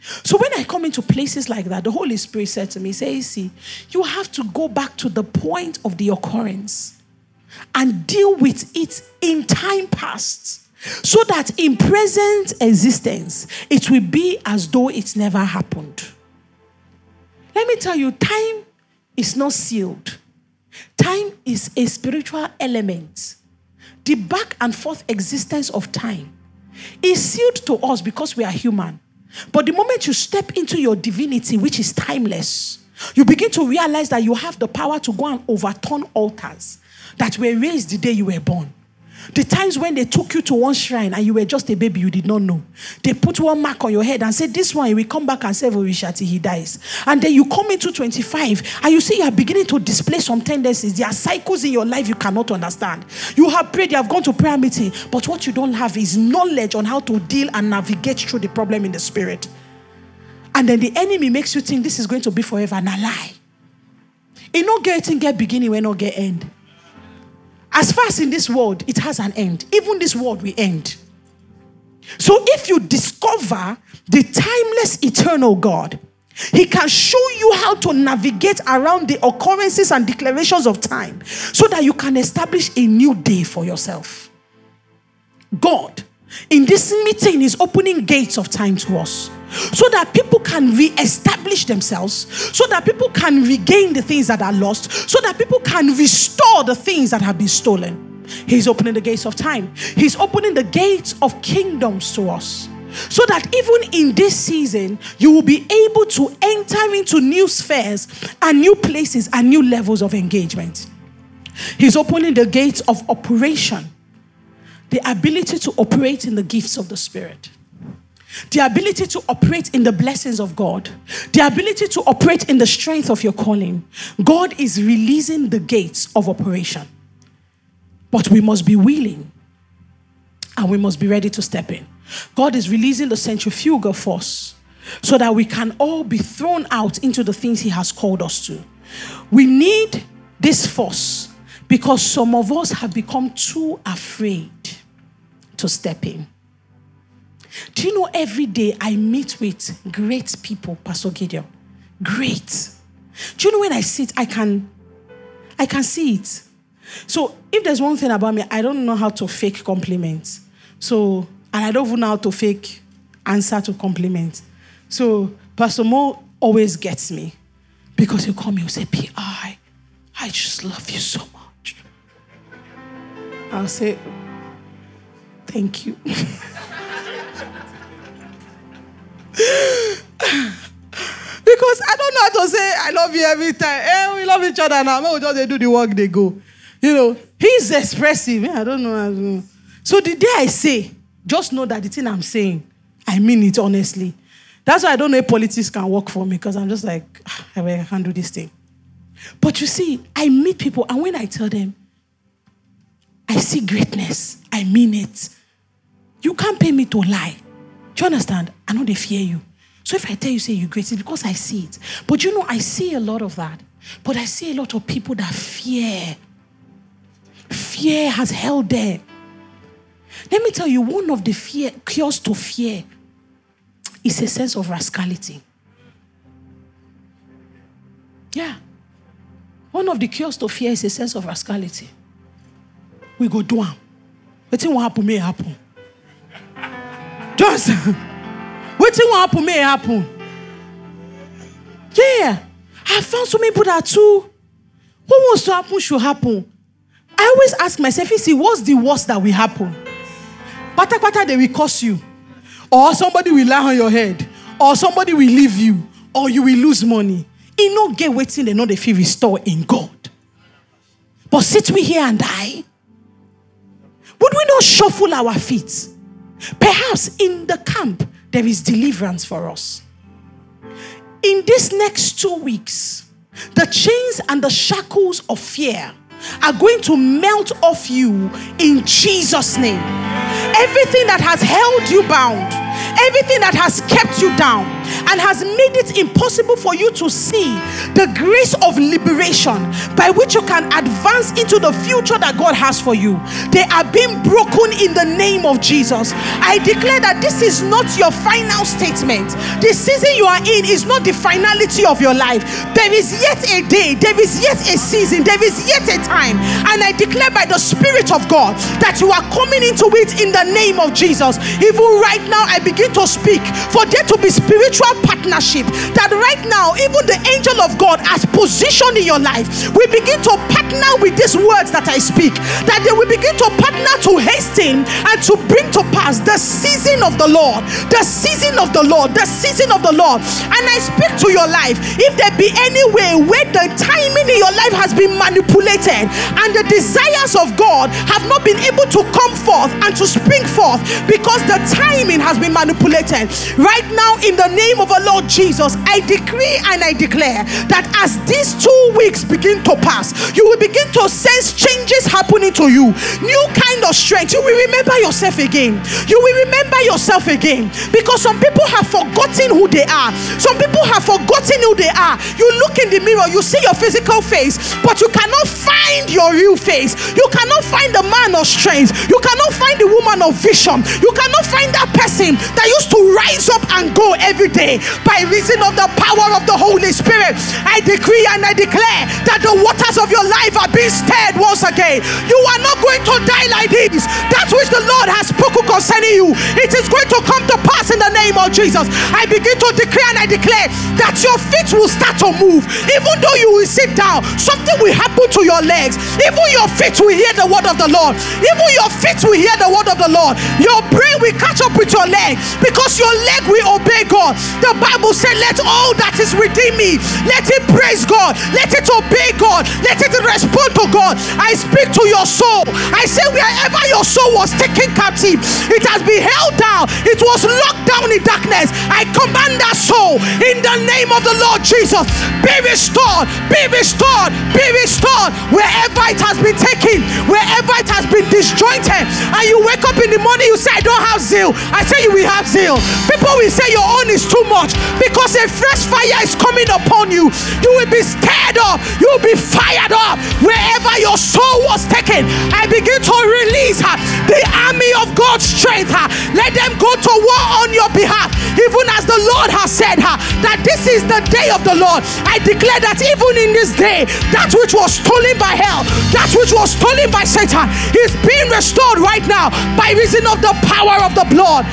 So when I come into places like that, the Holy Spirit said to me, say, see, you have to go back to the point of the occurrence and deal with it in time past. So that in present existence, it will be as though it never happened. Let me tell you, time is not sealed. Time is a spiritual element. The back and forth existence of time is sealed to us because we are human. But the moment you step into your divinity, which is timeless, you begin to realize that you have the power to go and overturn altars that were raised the day you were born. The times when they took you to one shrine and you were just a baby, you did not know. They put one mark on your head and said, This one, will come back and serve Orisha till he dies. And then you come into 25 and you see you are beginning to display some tendencies. There are cycles in your life you cannot understand. You have prayed, you have gone to prayer meeting, but what you don't have is knowledge on how to deal and navigate through the problem in the spirit. And then the enemy makes you think this is going to be forever and a lie. It not getting get beginning when not get end. As as in this world, it has an end. Even this world will end. So if you discover the timeless, eternal God, He can show you how to navigate around the occurrences and declarations of time so that you can establish a new day for yourself. God, in this meeting, is opening gates of time to us so that people can re-establish themselves. So that people can regain the things that are lost. So that people can restore the things that have been stolen. He's opening the gates of time. He's opening the gates of kingdoms to us. So that even in this season you will be able to enter into new spheres and new places and new levels of engagement. He's opening the gates of operation. The ability to operate in the gifts of the spirit the ability to operate in the blessings of God, the ability to operate in the strength of your calling. God is releasing the gates of operation. But we must be willing and we must be ready to step in. God is releasing the centrifugal force so that we can all be thrown out into the things He has called us to. We need this force because some of us have become too afraid to step in. Do you know every day I meet with great people, Pastor Gideon? Great. Do you know when I sit, I can I can see it. So if there's one thing about me, I don't know how to fake compliments. So and I don't even know how to fake answer to compliments. So Pastor Mo always gets me because he'll call me and say, P.I., I just love you so much. I'll say, Thank you. [laughs] [laughs] because I don't know how to say I love you every time. Eh, we love each other now. Maybe we just they do the work, they go. You know, he's expressive. I don't know. So the day I say, just know that the thing I'm saying, I mean it honestly. That's why I don't know if politics can work for me because I'm just like, ah, I can't do this thing. But you see, I meet people, and when I tell them, I see greatness, I mean it. You can't pay me to lie. Do you understand? I know they fear you. So if I tell you, say you're great, it's because I see it. But you know, I see a lot of that. But I see a lot of people that fear. Fear has held them. Let me tell you, one of the fear cures to fear is a sense of rascality. Yeah. One of the cures to fear is a sense of rascality. We go do. But what happen may happen. Just waiting what happen may happen. Yeah. I found so many people that too. What wants to happen should happen. I always ask myself, you see, what's the worst that will happen? Pata pata, they will curse you. Or somebody will lie on your head. Or somebody will leave you. Or you will lose money. You no get waiting, they know they feel restored in God. But sit we here and die. Would we not shuffle our feet? Perhaps in the camp, there is deliverance for us. In these next two weeks, the chains and the shackles of fear are going to melt off you in Jesus' name. Everything that has held you bound, everything that has kept you down and has made it impossible for you to see the grace of liberation by which you can advance into the future that God has for you. They are being broken in the name of Jesus. I declare that this is not your final statement. The season you are in is not the finality of your life. There is yet a day, there is yet a season, there is yet a time. And I declare by the Spirit of God that you are coming into it in the name of Jesus. Even right now, I begin to speak for there to be spiritual partnership. That right now, even the angel of God has positioned in your life, we begin to partner with these words that I speak. That they will begin to partner to hasten and to bring to pass the season of the Lord, the season of the Lord, the season of the Lord. And I speak to your life. If there be any way where the timing in your life has been manipulated and the desires of God have not been able to come forth and to spring forth because the timing has been manipulated. Right now, in the name of our Lord Jesus, I decree and I declare that as these two weeks begin to pass, you will begin to sense changes happening to you. New kind of strength. You will remember yourself again. You will remember yourself again because some people have forgotten who they are. Some people have forgotten who they are. You look in the mirror, you see your physical face, but you cannot find your real face. You cannot find the man of strength. You cannot find the woman of vision. You cannot find that person that used to rise up and go every day by reason of the power of the Holy Spirit. I decree and I declare that the waters of your life are being stirred once again. You are not going to die like this. That which the Lord has spoken concerning you, it is going to come to pass in the name of Jesus. I begin to declare and I declare that your feet will start to move. Even though you will sit down, something will happen to your legs. Even your feet will hear the word of the Lord. Even your feet will hear the word of the Lord. Your brain will catch up with your leg because your leg will obey God. The Bible said, Let all that is within me let it praise God, let it obey God, let it respond to God. I speak to your soul. I say, wherever your soul was taken captive, it has been held down, it was locked down in darkness. I command that soul in the name of the Lord Jesus. Be restored, be restored, be restored wherever it has been taken, wherever it has been disjointed. And you wake up in the morning, you say, I don't have zeal. I say, You will have zeal. People will say, Your own is too much because a fresh fire is coming upon you. You will be stirred up, you will be fired up wherever your soul was taken. I begin to release her, the army of God's strength. Her. Let them go to war on your behalf, even as the Lord has said her, that this is the day of the Lord. I declare that even in this day, that which was stolen by hell, that which was stolen by Satan, is being restored right now by reason of the power of the blood.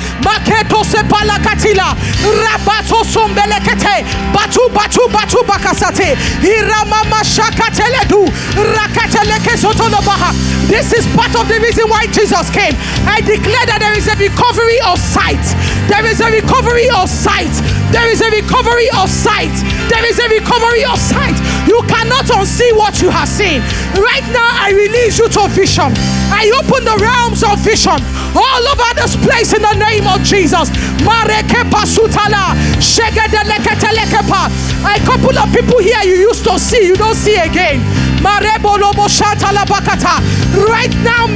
Rabato sombelekete, batu batu batu bakasate, iramama shakateledu, rakateleke sotolobaha. This is part of the reason why Jesus came. I declare that there is a recovery of sight. There is a recovery of sight. There is a recovery of sight. There is a recovery of sight. You cannot unsee what you have seen. Right now, I release you to vision. I open the realms of vision all over this place in the name of Jesus. A couple of people here you used to see, you don't see again. Right now.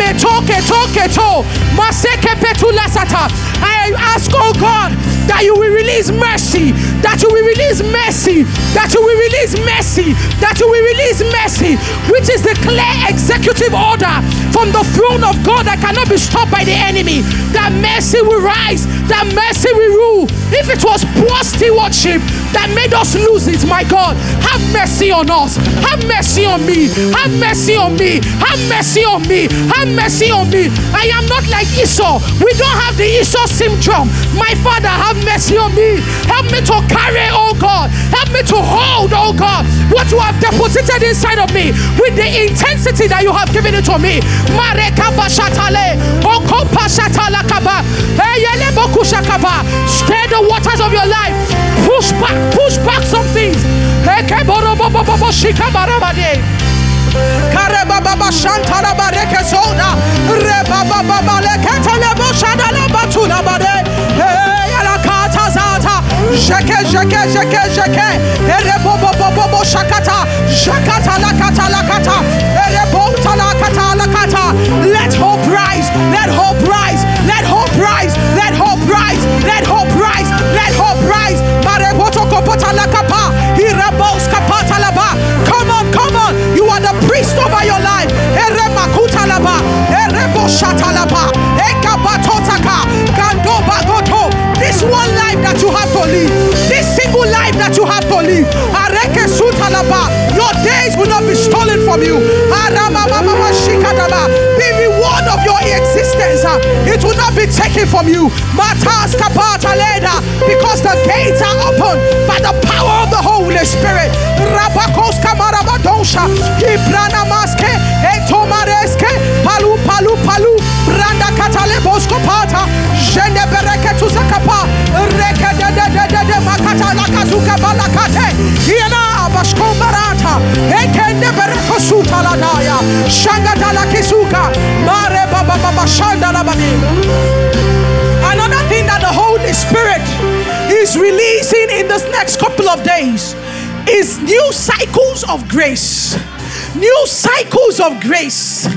I ask, oh God, that you will release mercy, that you will release mercy, that you will release mercy, that you will release mercy, which is the clear executive order from the throne of God that cannot be stopped by the enemy. That mercy will rise, that mercy will rule. If it was poor stewardship that made us lose it, my God, have mercy on us, have mercy on me, have mercy on me, have mercy on me, have mercy on me. I am not like Esau. We don't have the Esau syndrome. My Father, have mercy on me. Help me to carry, oh God. Help me to hold, oh God, what you have deposited inside of me with the intensity that you have given it to me. Stir the waters of your life. Push back, push back some things. Karebaba Shantara Bareke Soda Rebaba Lekatale Boshadala Batuna Bade Alakata Zata Sheke Sheke jeke jeke. Erebo bo bo bo bo shakata. Shakata lakata lakata. Erebo talakata lakata. Let hope rise. Let hope rise. Let hope rise. Let hope rise. Let hope rise. Let hope rise. Mareboto kopota lakapa. Irabos kapata laba. Come on, come on. You are the priest over your life. Erebo shata laba. Ekabatotaka. Gandoba goto. This one life that you have to live. This single life that you have to live. Your days will not be stolen from you. The reward of your existence, it will not be taken from you. Because the gates are open by the power of the Holy Spirit. Palu palu palu. Branda katale bosko pata. Jende bereke tuzakapa. Reke de de de de de makata balakate. Iena bashko barata. Shanga. Mare baba baba shanda. Another thing that the Holy Spirit is releasing in this next couple of days is new cycles of grace. New cycles of grace.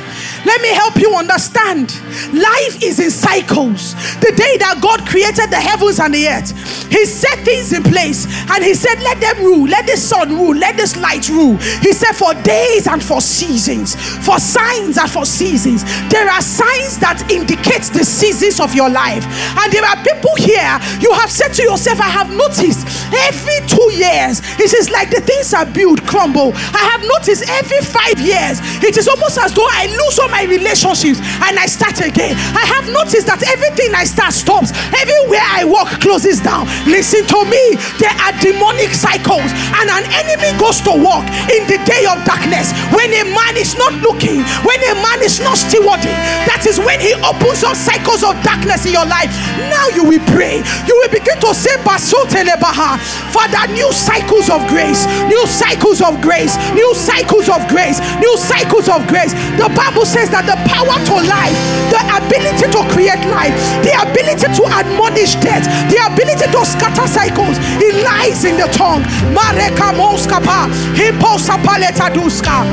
Let me help you understand. Life is in cycles. The day that God created the heavens and the earth, He set things in place and He said, Let them rule, let the sun rule, let this light rule. He said, For days and for seasons, for signs and for seasons. There are signs that indicate the seasons of your life. And there are people here, you have said to yourself, I have noticed every two years, it is like the things are built, crumble. I have noticed every five years, it is almost as though I lose all my relationships and I start again. I have noticed that everything I start stops. Everywhere I walk closes down. Listen to me. There are demonic cycles, and an enemy goes to walk in the day of darkness when a man is not looking, when a man is not stewarding. That is when he opens up cycles of darkness in your life. Now you will pray. You will begin to say, Basotelebaha. Father, new cycles of grace, new cycles of grace, new cycles of grace, new cycles of grace. The Bible says that the power to life, the ability to create life, the ability to admonish death, the ability to scatter cycles, it lies in the tongue. Mareka moskapa, hiposapaleta duska,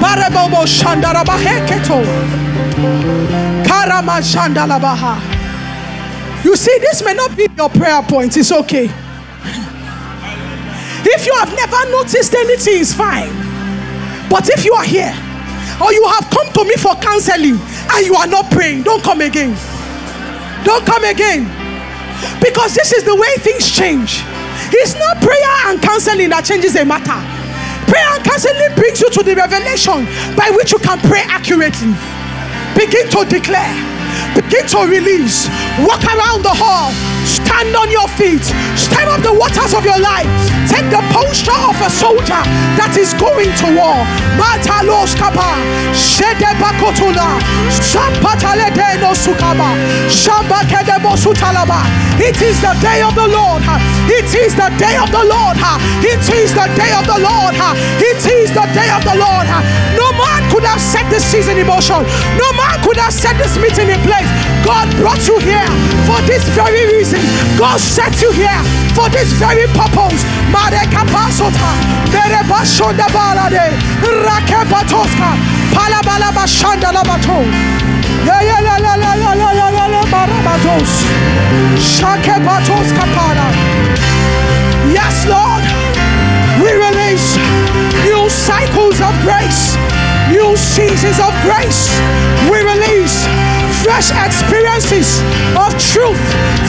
marebobo shandarabaheketo, karama shandalabaha. You see, this may not be your prayer point, it's okay. If you have never noticed anything, it's fine. But if you are here, or you have come to me for counseling and you are not praying, don't come again. Don't come again. Because this is the way things change. It's not prayer and counseling that changes a matter. Prayer and counseling brings you to the revelation by which you can pray accurately. Begin to declare, begin to release, walk around the hall, stand on your feet, stir up the waters of your life, take the posture of a soldier that is going to war. Kapa, no sukaba. It is the day of the Lord. It is the day of the Lord. It is the day of the Lord. It is the day of the Lord. No man could have set this season in motion. No man could have set this meeting in place. God brought you here for this very reason. God set you here for this very purpose. Balade, Yes, Lord, we release new cycles of grace, new seasons of grace. We release fresh experiences of truth,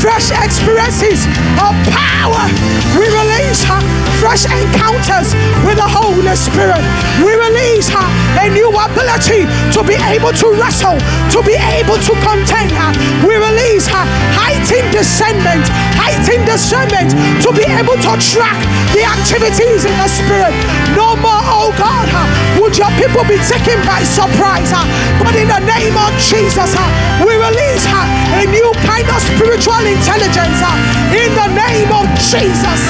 fresh experiences of power. We release her fresh encounters with the Holy Spirit. We release her a new ability to be able to wrestle, to be able to contend her. We release her heightened discernment, heightened discernment to be able to track the activities in the spirit. No more, oh God, would your people be taken by surprise. But in the name Jesus, huh, we release her a new kind of spiritual intelligence huh, in the name of Jesus.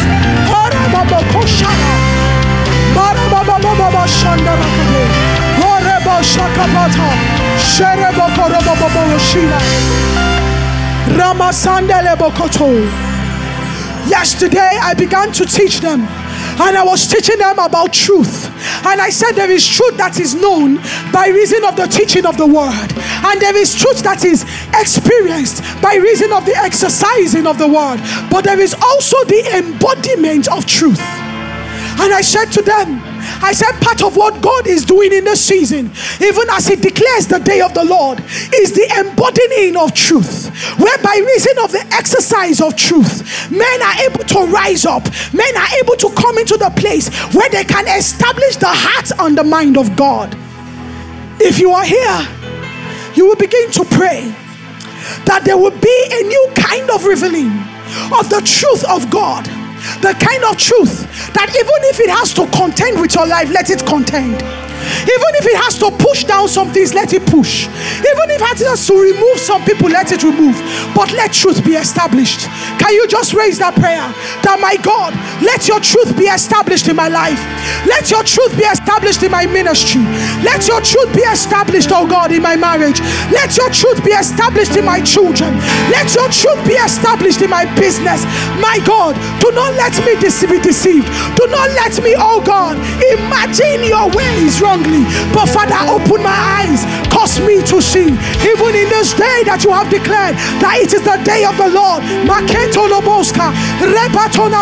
Yesterday, I began to teach them, and I was teaching them about truth. And I said, There is truth that is known by reason of the teaching of the word, and there is truth that is experienced by reason of the exercising of the word, but there is also the embodiment of truth. And I said to them, I said, part of what God is doing in this season, even as He declares the day of the Lord, is the embodying of truth. Where by reason of the exercise of truth, men are able to rise up, men are able to come into the place where they can establish the heart and the mind of God. If you are here, you will begin to pray that there will be a new kind of revealing of the truth of God the kind of truth that even if it has to contend with your life, let it contend. Even if it has to push down some things, let it push. Even if it has to remove some people, let it remove. But let truth be established. Can you just raise that prayer? That my God, let your truth be established in my life. Let your truth be established in my ministry. Let your truth be established, oh God, in my marriage. Let your truth be established in my children. Let your truth be established in my business. My God, do not let me be deceived. Do not let me, oh God, imagine your ways wrong But Father, open my eyes, cause me to see, even in this day that you have declared that it is the day of the Lord. Maketo loboska,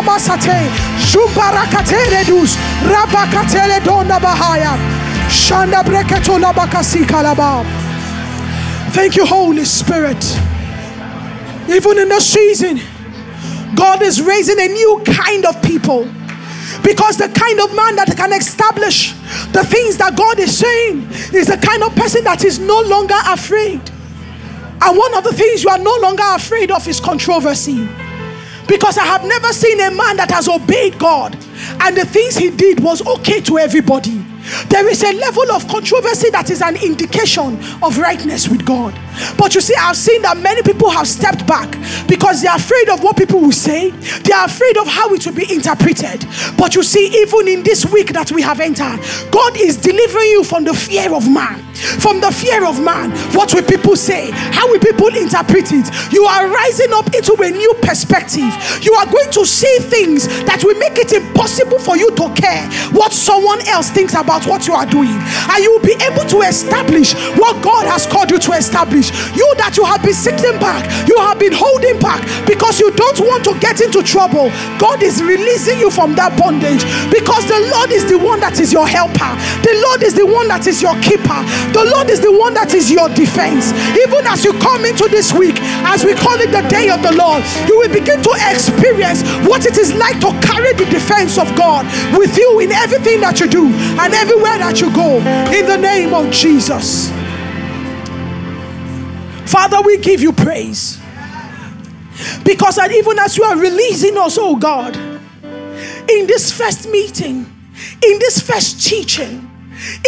masate, zumbarakatele dus, rabakatele dona bahaya, shanda breketo labakasi kalaba. Thank you, Holy Spirit. Even in this season, God is raising a new kind of people. Because the kind of man that can establish the things that God is saying is the kind of person that is no longer afraid. And one of the things you are no longer afraid of is controversy. Because I have never seen a man that has obeyed God and the things he did was okay to everybody. There is a level of controversy that is an indication of rightness with God. But you see, I've seen that many people have stepped back because they are afraid of what people will say, they are afraid of how it will be interpreted. But you see, even in this week that we have entered, God is delivering you from the fear of man. From the fear of man, what will people say? How will people interpret it? You are rising up into a new perspective. You are going to see things that will make it impossible for you to care what someone else thinks about what you are doing. And you will be able to establish what God has called you to establish. You that you have been sitting back, you have been holding back because you don't want to get into trouble. God is releasing you from that bondage because the Lord is the one that is your helper, the Lord is the one that is your keeper, the Lord is the one that is your defense. Even as you come into this week, as we call it the day of the Lord, you will begin to experience what it is like to carry the defense of God with you in everything that you do and everywhere that you go. In the name of Jesus. Father, we give you praise. Because that even as you are releasing us, oh God, in this first meeting, in this first teaching,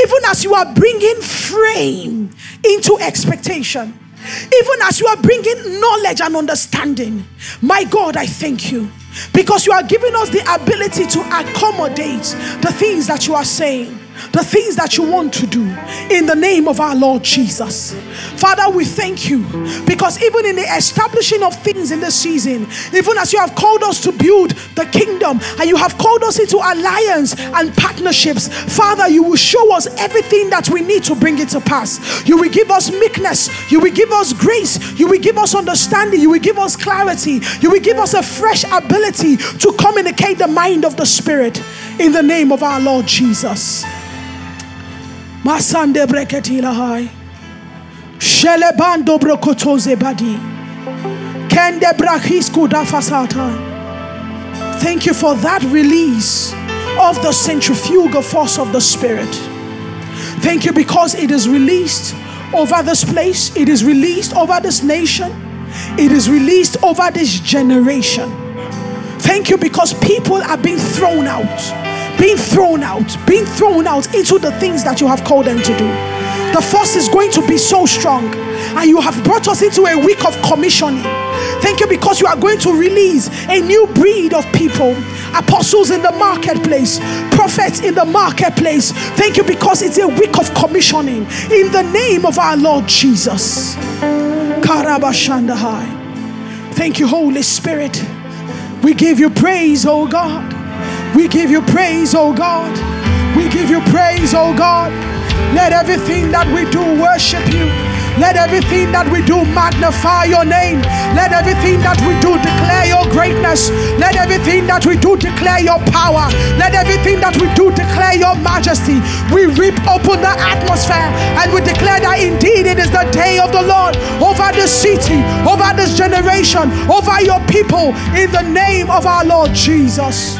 even as you are bringing frame into expectation, even as you are bringing knowledge and understanding, my God, I thank you because you are giving us the ability to accommodate the things that you are saying the things that you want to do in the name of our Lord Jesus. Father, we thank you because even in the establishing of things in this season, even as you have called us to build the kingdom and you have called us into alliance and partnerships, Father, you will show us everything that we need to bring it to pass. You will give us meekness, you will give us grace, you will give us understanding, you will give us clarity, you will give us a fresh ability to communicate the mind of the Spirit in the name of our Lord Jesus. Masande breketila hai. Shelebando brokotoze badi. Kende brahisku dafasata. Thank you for that release of the centrifugal force of the Spirit. Thank you because it is released over this place, it is released over this nation, it is released over this generation. Thank you because people are being thrown out being thrown out, being thrown out into the things that you have called them to do. The force is going to be so strong, and you have brought us into a week of commissioning. Thank you because you are going to release a new breed of people apostles in the marketplace, prophets in the marketplace. Thank you because it's a week of commissioning in the name of our Lord Jesus. Thank you, Holy Spirit. We give you praise, oh God. We give you praise, oh God. We give you praise, oh God. Let everything that we do worship you. Let everything that we do magnify your name. Let everything that we do declare your greatness. Let everything that we do declare your power. Let everything that we do declare your majesty. We rip open the atmosphere and we declare that indeed it is the day of the Lord over this city, over this generation, over your people, in the name of our Lord Jesus.